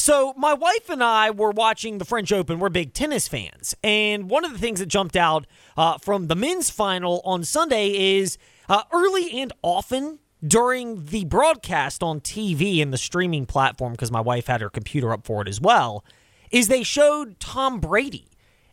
So, my wife and I were watching the French Open. We're big tennis fans. And one of the things that jumped out uh, from the men's final on Sunday is uh, early and often during the broadcast on TV and the streaming platform, because my wife had her computer up for it as well, is they showed Tom Brady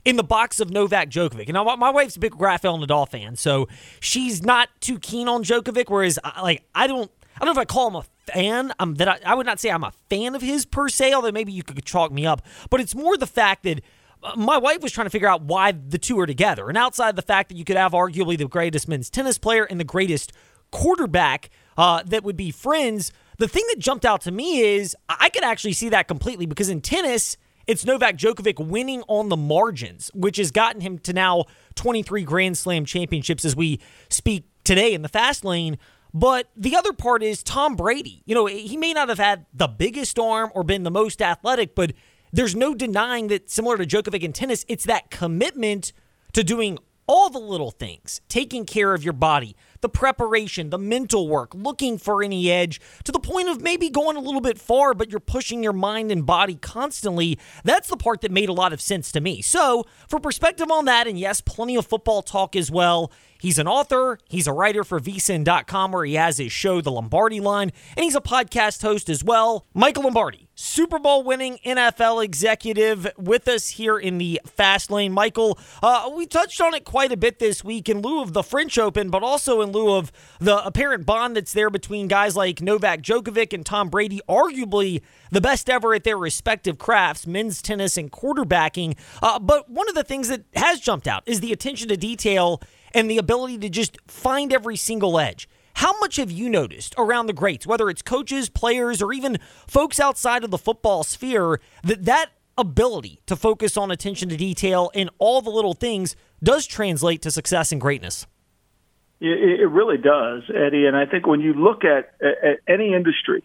in the box of Novak Djokovic. Now, my wife's a big Rafael Nadal fan, so she's not too keen on Djokovic. Whereas, like, I don't, I don't know if I call him a fan. Um, that I, I would not say I'm a fan of his per se, although maybe you could chalk me up. But it's more the fact that uh, my wife was trying to figure out why the two are together. And outside the fact that you could have arguably the greatest men's tennis player and the greatest quarterback uh, that would be friends, the thing that jumped out to me is I could actually see that completely because in tennis, it's Novak Djokovic winning on the margins, which has gotten him to now 23 Grand Slam championships as we speak today in the fast lane. But the other part is Tom Brady. You know, he may not have had the biggest arm or been the most athletic, but there's no denying that similar to Djokovic in tennis, it's that commitment to doing all the little things, taking care of your body, the preparation, the mental work, looking for any edge to the point of maybe going a little bit far, but you're pushing your mind and body constantly. That's the part that made a lot of sense to me. So, for perspective on that, and yes, plenty of football talk as well, He's an author, he's a writer for vsin.com where he has his show, The Lombardi Line, and he's a podcast host as well. Michael Lombardi, Super Bowl winning NFL executive, with us here in the fast lane. Michael, uh, we touched on it quite a bit this week in lieu of the French Open, but also in lieu of the apparent bond that's there between guys like Novak Djokovic and Tom Brady, arguably the best ever at their respective crafts, men's tennis and quarterbacking. Uh, but one of the things that has jumped out is the attention to detail and the ability to just find every single edge. How much have you noticed around the greats, whether it's coaches, players, or even folks outside of the football sphere, that that ability to focus on attention to detail in all the little things does translate to success and greatness? It really does, Eddie. And I think when you look at, at any industry,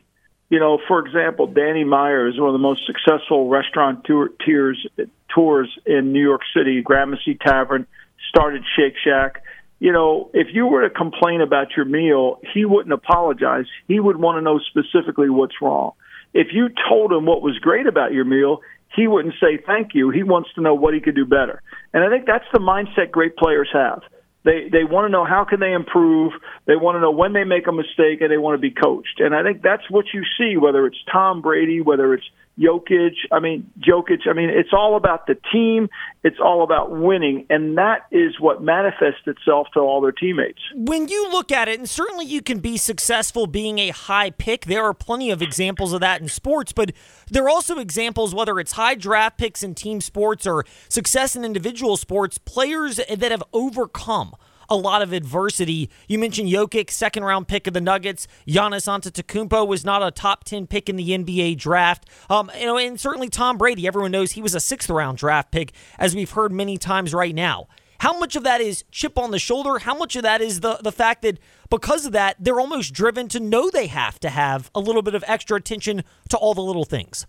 you know, for example, Danny Meyer is one of the most successful restaurant tour, tours, tours in New York City, Gramercy Tavern started Shake Shack. You know, if you were to complain about your meal, he wouldn't apologize. He would want to know specifically what's wrong. If you told him what was great about your meal, he wouldn't say thank you. He wants to know what he could do better. And I think that's the mindset great players have. They they want to know how can they improve. They want to know when they make a mistake, and they want to be coached. And I think that's what you see, whether it's Tom Brady, whether it's Jokic. I mean, Jokic. I mean, it's all about the team. It's all about winning, and that is what manifests itself to all their teammates. When you look at it, and certainly you can be successful being a high pick. There are plenty of examples of that in sports, but there are also examples, whether it's high draft picks in team sports or success in individual sports, players that have overcome a lot of adversity. You mentioned Jokic, second round pick of the Nuggets. Giannis Antetokounmpo was not a top 10 pick in the NBA draft. Um, you know, and certainly Tom Brady, everyone knows he was a sixth round draft pick, as we've heard many times right now. How much of that is chip on the shoulder? How much of that is the, the fact that because of that, they're almost driven to know they have to have a little bit of extra attention to all the little things?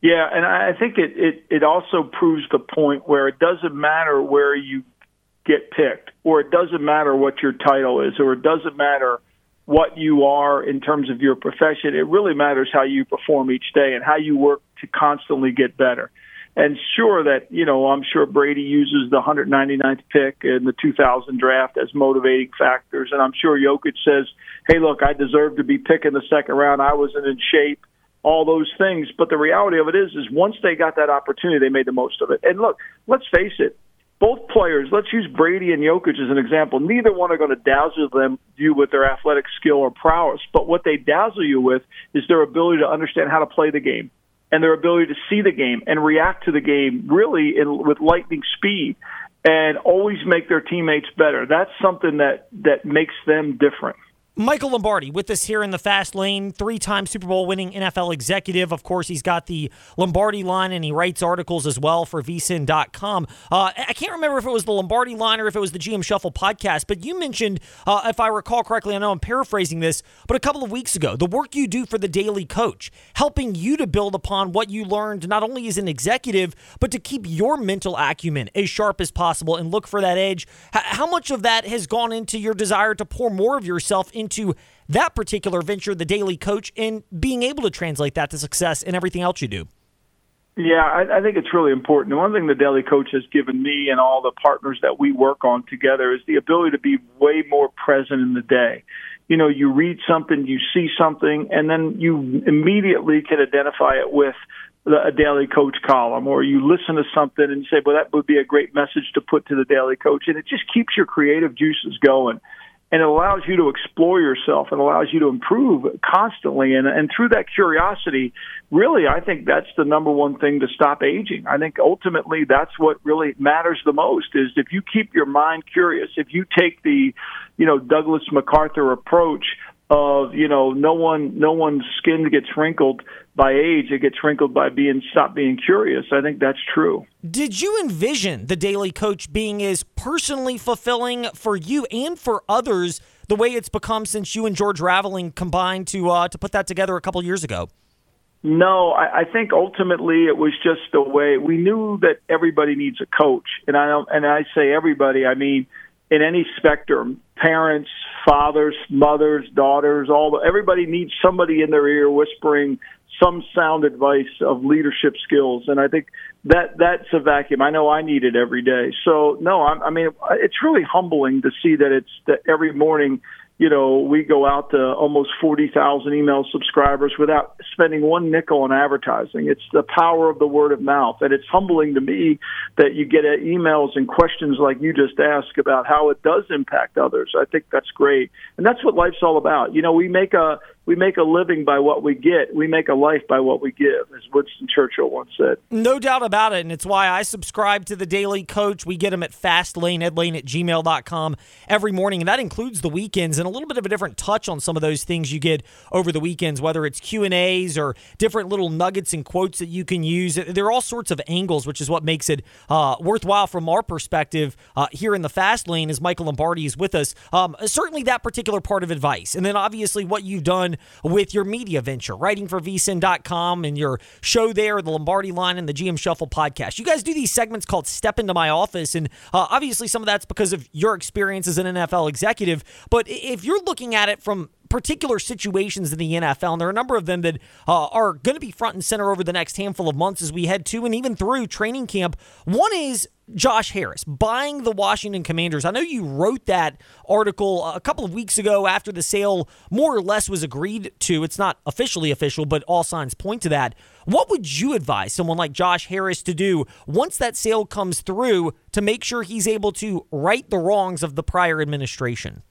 Yeah, and I think it, it, it also proves the point where it doesn't matter where you get picked, or it doesn't matter what your title is, or it doesn't matter what you are in terms of your profession. It really matters how you perform each day and how you work to constantly get better. And sure that, you know, I'm sure Brady uses the 199th pick in the 2000 draft as motivating factors. And I'm sure Jokic says, hey, look, I deserve to be picked in the second round. I wasn't in shape, all those things. But the reality of it is, is once they got that opportunity, they made the most of it. And look, let's face it, both players, let's use Brady and Jokic as an example. Neither one are going to dazzle them you with their athletic skill or prowess, but what they dazzle you with is their ability to understand how to play the game and their ability to see the game and react to the game really in, with lightning speed and always make their teammates better. That's something that that makes them different. Michael Lombardi with us here in the fast lane, three time Super Bowl winning NFL executive. Of course, he's got the Lombardi line and he writes articles as well for vsin.com. Uh, I can't remember if it was the Lombardi line or if it was the GM Shuffle podcast, but you mentioned, uh, if I recall correctly, I know I'm paraphrasing this, but a couple of weeks ago, the work you do for the Daily Coach, helping you to build upon what you learned not only as an executive, but to keep your mental acumen as sharp as possible and look for that edge. H- how much of that has gone into your desire to pour more of yourself into into that particular venture, the Daily Coach, and being able to translate that to success in everything else you do. Yeah, I, I think it's really important. And one thing the Daily Coach has given me and all the partners that we work on together is the ability to be way more present in the day. You know, you read something, you see something, and then you immediately can identify it with a daily coach column or you listen to something and say, well, that would be a great message to put to the daily coach. And it just keeps your creative juices going and it allows you to explore yourself and allows you to improve constantly. And and through that curiosity really i think that's the number one thing to stop aging. I think ultimately that's what really matters the most is if you keep your mind curious if you take the you know douglas macarthur approach of you know no one no one's skin gets wrinkled by age it gets wrinkled by being stop being curious. I think that's true. Did you envision the daily coach being as personally fulfilling for you and for others the way it's become since you and george raveling combined to uh, to put that together a couple years ago? No, I, I think ultimately it was just the way we knew that everybody needs a coach, and I don't, and I say everybody, I mean in any spectrum, parents, fathers, mothers, daughters, all everybody needs somebody in their ear whispering some sound advice of leadership skills, and I think that that's a vacuum. I know I need it every day. So no, I, I mean it's really humbling to see that it's that every morning you know, we go out to almost 40,000 email subscribers without spending one nickel on advertising. It's the power of the word of mouth. And it's humbling to me that you get uh, emails and questions like you just asked about how it does impact others. I think that's great. And that's what life's all about. You know, we make a, we make a living by what we get. We make a life by what we give, as Winston Churchill once said. No doubt about it. And it's why I subscribe to the Daily Coach. We get them at fastlaneedlane at gmail.com every morning. And that includes the weekends and a little bit of a different touch on some of those things you get over the weekends, whether it's Q&As or different little nuggets and quotes that you can use. There are all sorts of angles, which is what makes it uh, worthwhile from our perspective uh, here in the Fast Lane as Michael Lombardi is with us. Um, certainly that particular part of advice. And then obviously what you've done with your media venture, writing for vsin.com and your show there, the Lombardi line and the GM Shuffle podcast. You guys do these segments called Step Into My Office. And uh, obviously, some of that's because of your experience as an NFL executive. But if you're looking at it from particular situations in the NFL, and there are a number of them that uh, are going to be front and center over the next handful of months as we head to and even through training camp. One is Josh Harris buying the Washington Commanders. I know you wrote that article a couple of weeks ago after the sale more or less was agreed to. It's not officially official, but all signs point to that. What would you advise someone like Josh Harris to do once that sale comes through to make sure he's able to right the wrongs of the prior administration?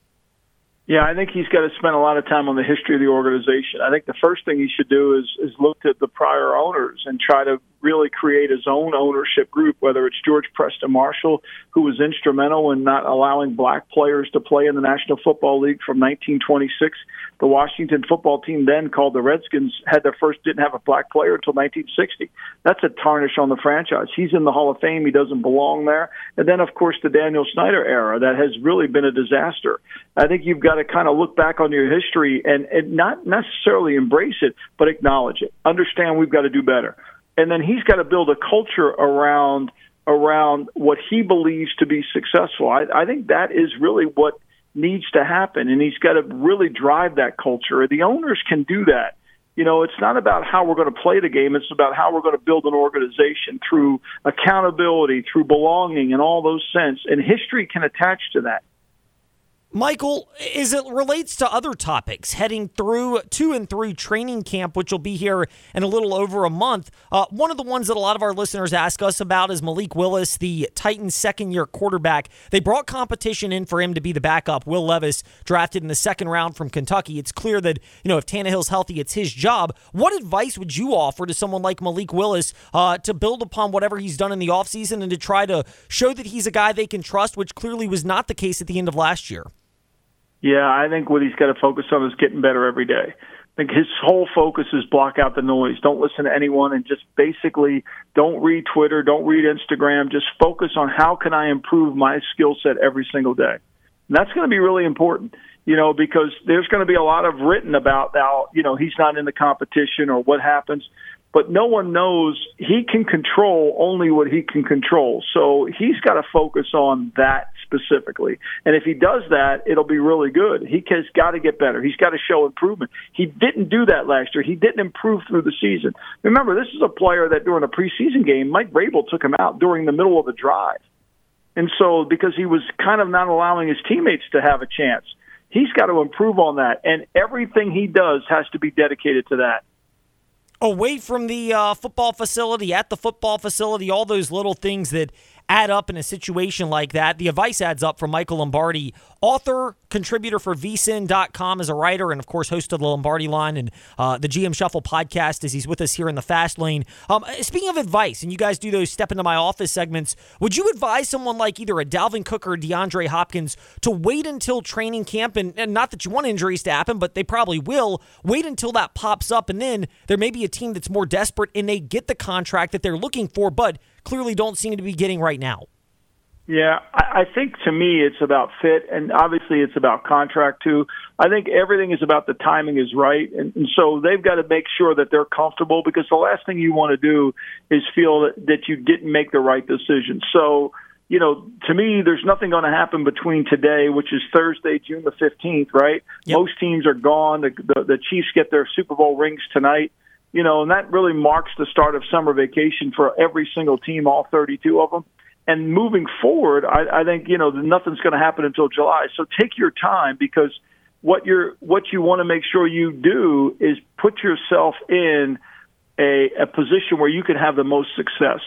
Yeah, I think he's got to spend a lot of time on the history of the organization. I think the first thing he should do is is look at the prior owners and try to really create his own ownership group, whether it's George Preston Marshall, who was instrumental in not allowing black players to play in the National Football League from 1926. The Washington football team then called the Redskins had their first didn't have a black player until 1960. That's a tarnish on the franchise. He's in the Hall of Fame. He doesn't belong there. And then of course the Daniel Snyder era that has really been a disaster. I think you've got to kind of look back on your history and, and not necessarily embrace it, but acknowledge it. Understand we've got to do better and then he's got to build a culture around around what he believes to be successful. I, I think that is really what needs to happen, and he's got to really drive that culture. The owners can do that. You know, it's not about how we're going to play the game. It's about how we're going to build an organization through accountability, through belonging, and all those sense. And history can attach to that. Michael, as it relates to other topics heading through two and three training camp, which will be here in a little over a month, uh, one of the ones that a lot of our listeners ask us about is Malik Willis, the Titans' second year quarterback. They brought competition in for him to be the backup. Will Levis, drafted in the second round from Kentucky. It's clear that, you know, if Tannehill's healthy, it's his job. What advice would you offer to someone like Malik Willis uh, to build upon whatever he's done in the offseason and to try to show that he's a guy they can trust, which clearly was not the case at the end of last year? Yeah, I think what he's got to focus on is getting better every day. I think his whole focus is block out the noise. Don't listen to anyone and just basically don't read Twitter, don't read Instagram. Just focus on how can I improve my skill set every single day. And that's going to be really important, you know, because there's going to be a lot of written about how, you know, he's not in the competition or what happens. But no one knows he can control only what he can control. So he's got to focus on that specifically. And if he does that, it'll be really good. He has got to get better. He's got to show improvement. He didn't do that last year. He didn't improve through the season. Remember, this is a player that during a preseason game, Mike Vrabel took him out during the middle of a drive. And so because he was kind of not allowing his teammates to have a chance, he's got to improve on that. And everything he does has to be dedicated to that away from the uh, football facility, at the football facility, all those little things that add up in a situation like that. The advice adds up from Michael Lombardi, author, contributor for vsin.com as a writer, and of course, host of the Lombardi line and uh, the GM Shuffle podcast as he's with us here in the fast lane. Um, speaking of advice, and you guys do those step into my office segments, would you advise someone like either a Dalvin Cook or DeAndre Hopkins to wait until training camp? And, and not that you want injuries to happen, but they probably will. Wait until that pops up, and then there may be a team that's more desperate and they get the contract that they're looking for, but clearly don't seem to be getting right now. Yeah, I think to me it's about fit, and obviously it's about contract too. I think everything is about the timing is right, and, and so they've got to make sure that they're comfortable because the last thing you want to do is feel that, that you didn't make the right decision. So, you know, to me, there's nothing going to happen between today, which is Thursday, June the 15th, right? Yep. Most teams are gone. The, the, the Chiefs get their Super Bowl rings tonight you know, and that really marks the start of summer vacation for every single team, all 32 of them. And moving forward, I, I think you know nothing's going to happen until July. So take your time because what you're what you want to make sure you do is put yourself in a, a position where you can have the most success.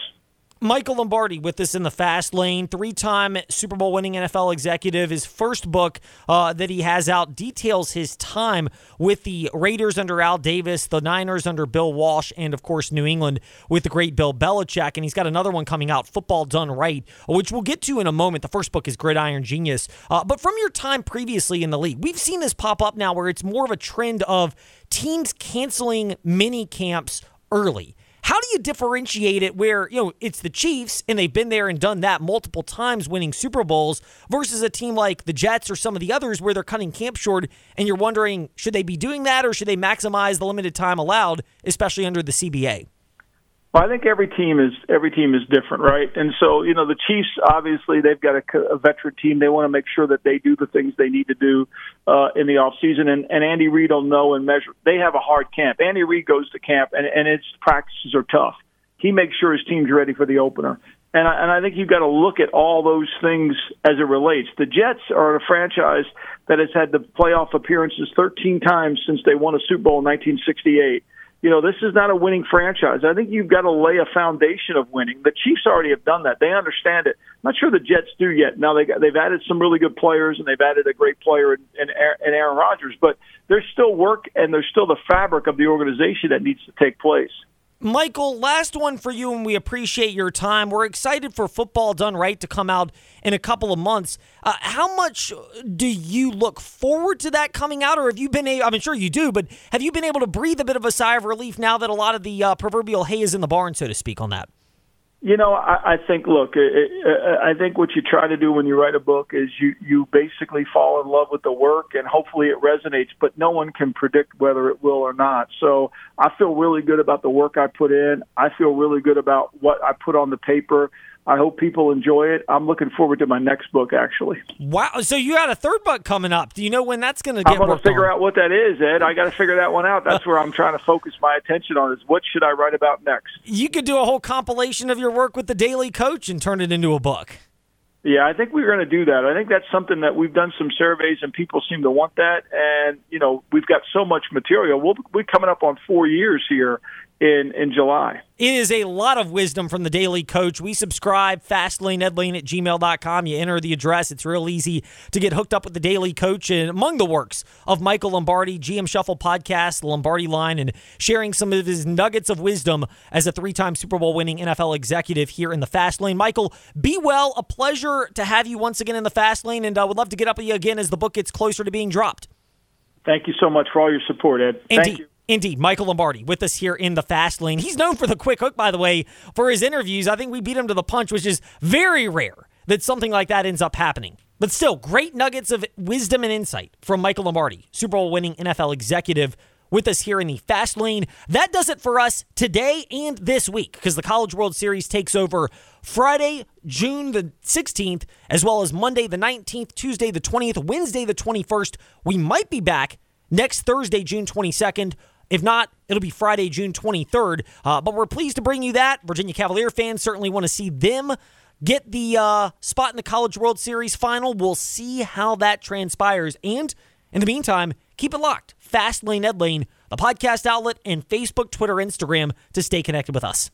Michael Lombardi with us in the fast lane, three time Super Bowl winning NFL executive. His first book uh, that he has out details his time with the Raiders under Al Davis, the Niners under Bill Walsh, and of course, New England with the great Bill Belichick. And he's got another one coming out, Football Done Right, which we'll get to in a moment. The first book is Gridiron Genius. Uh, but from your time previously in the league, we've seen this pop up now where it's more of a trend of teams canceling mini camps early. How do you differentiate it where, you know, it's the Chiefs and they've been there and done that multiple times winning Super Bowls versus a team like the Jets or some of the others where they're cutting camp short and you're wondering, should they be doing that or should they maximize the limited time allowed, especially under the CBA? Well, I think every team is every team is different, right? And so, you know, the Chiefs obviously they've got a, a veteran team. They want to make sure that they do the things they need to do uh, in the off season. And, and Andy Reid will know and measure. They have a hard camp. Andy Reid goes to camp, and, and its practices are tough. He makes sure his team's ready for the opener. And I, and I think you've got to look at all those things as it relates. The Jets are a franchise that has had the playoff appearances 13 times since they won a Super Bowl in 1968 you know, this is not a winning franchise. I think you've got to lay a foundation of winning. The Chiefs already have done that. They understand it. I'm not sure the Jets do yet. Now they got, they've added some really good players and they've added a great player in, in, in Aaron Rodgers, but there's still work and there's still the fabric of the organization that needs to take place. Michael, last one for you, and we appreciate your time. We're excited for Football Done Right to come out in a couple of months. Uh, how much do you look forward to that coming out, or have you been I'm sure you do, but have you been able to breathe a bit of a sigh of relief now that a lot of the uh, proverbial hay is in the barn, so to speak, on that? You know, I, I think. Look, it, it, uh, I think what you try to do when you write a book is you you basically fall in love with the work, and hopefully it resonates. But no one can predict whether it will or not. So I feel really good about the work I put in. I feel really good about what I put on the paper. I hope people enjoy it. I'm looking forward to my next book, actually. Wow! So you got a third book coming up. Do you know when that's going to get? I'm going to figure on? out what that is, Ed. I got to figure that one out. That's where I'm trying to focus my attention on. Is what should I write about next? You could do a whole compilation of your work with the Daily Coach and turn it into a book. Yeah, I think we're going to do that. I think that's something that we've done some surveys and people seem to want that. And you know, we've got so much material. We'll be coming up on four years here in in July. It is a lot of wisdom from the Daily Coach. We subscribe, fastlaneedlane at gmail.com. You enter the address. It's real easy to get hooked up with the Daily Coach. And among the works of Michael Lombardi, GM Shuffle podcast, the Lombardi line, and sharing some of his nuggets of wisdom as a three time Super Bowl winning NFL executive here in the Fast Lane. Michael, be well. A pleasure to have you once again in the Fast Lane. And I uh, would love to get up with you again as the book gets closer to being dropped. Thank you so much for all your support, Ed. Indeed. Thank you. Indeed, Michael Lombardi with us here in the fast lane. He's known for the quick hook, by the way, for his interviews. I think we beat him to the punch, which is very rare that something like that ends up happening. But still, great nuggets of wisdom and insight from Michael Lombardi, Super Bowl winning NFL executive. with us here in the Fast Lane. That does it for us today and this week because the College World Series takes over Friday, June the 16th, as well as Monday the 19th, Tuesday the 20th, Wednesday the 21st. We might be back next Thursday, June 22nd. If not, it'll be Friday, June 23rd. Uh, but we're pleased to bring you that. Virginia Cavalier fans certainly want to see them get the uh, spot in the College World Series final. We'll see how that transpires. And in the meantime, keep it locked. Fast Lane Ed Lane, the podcast outlet, and Facebook, Twitter, Instagram to stay connected with us.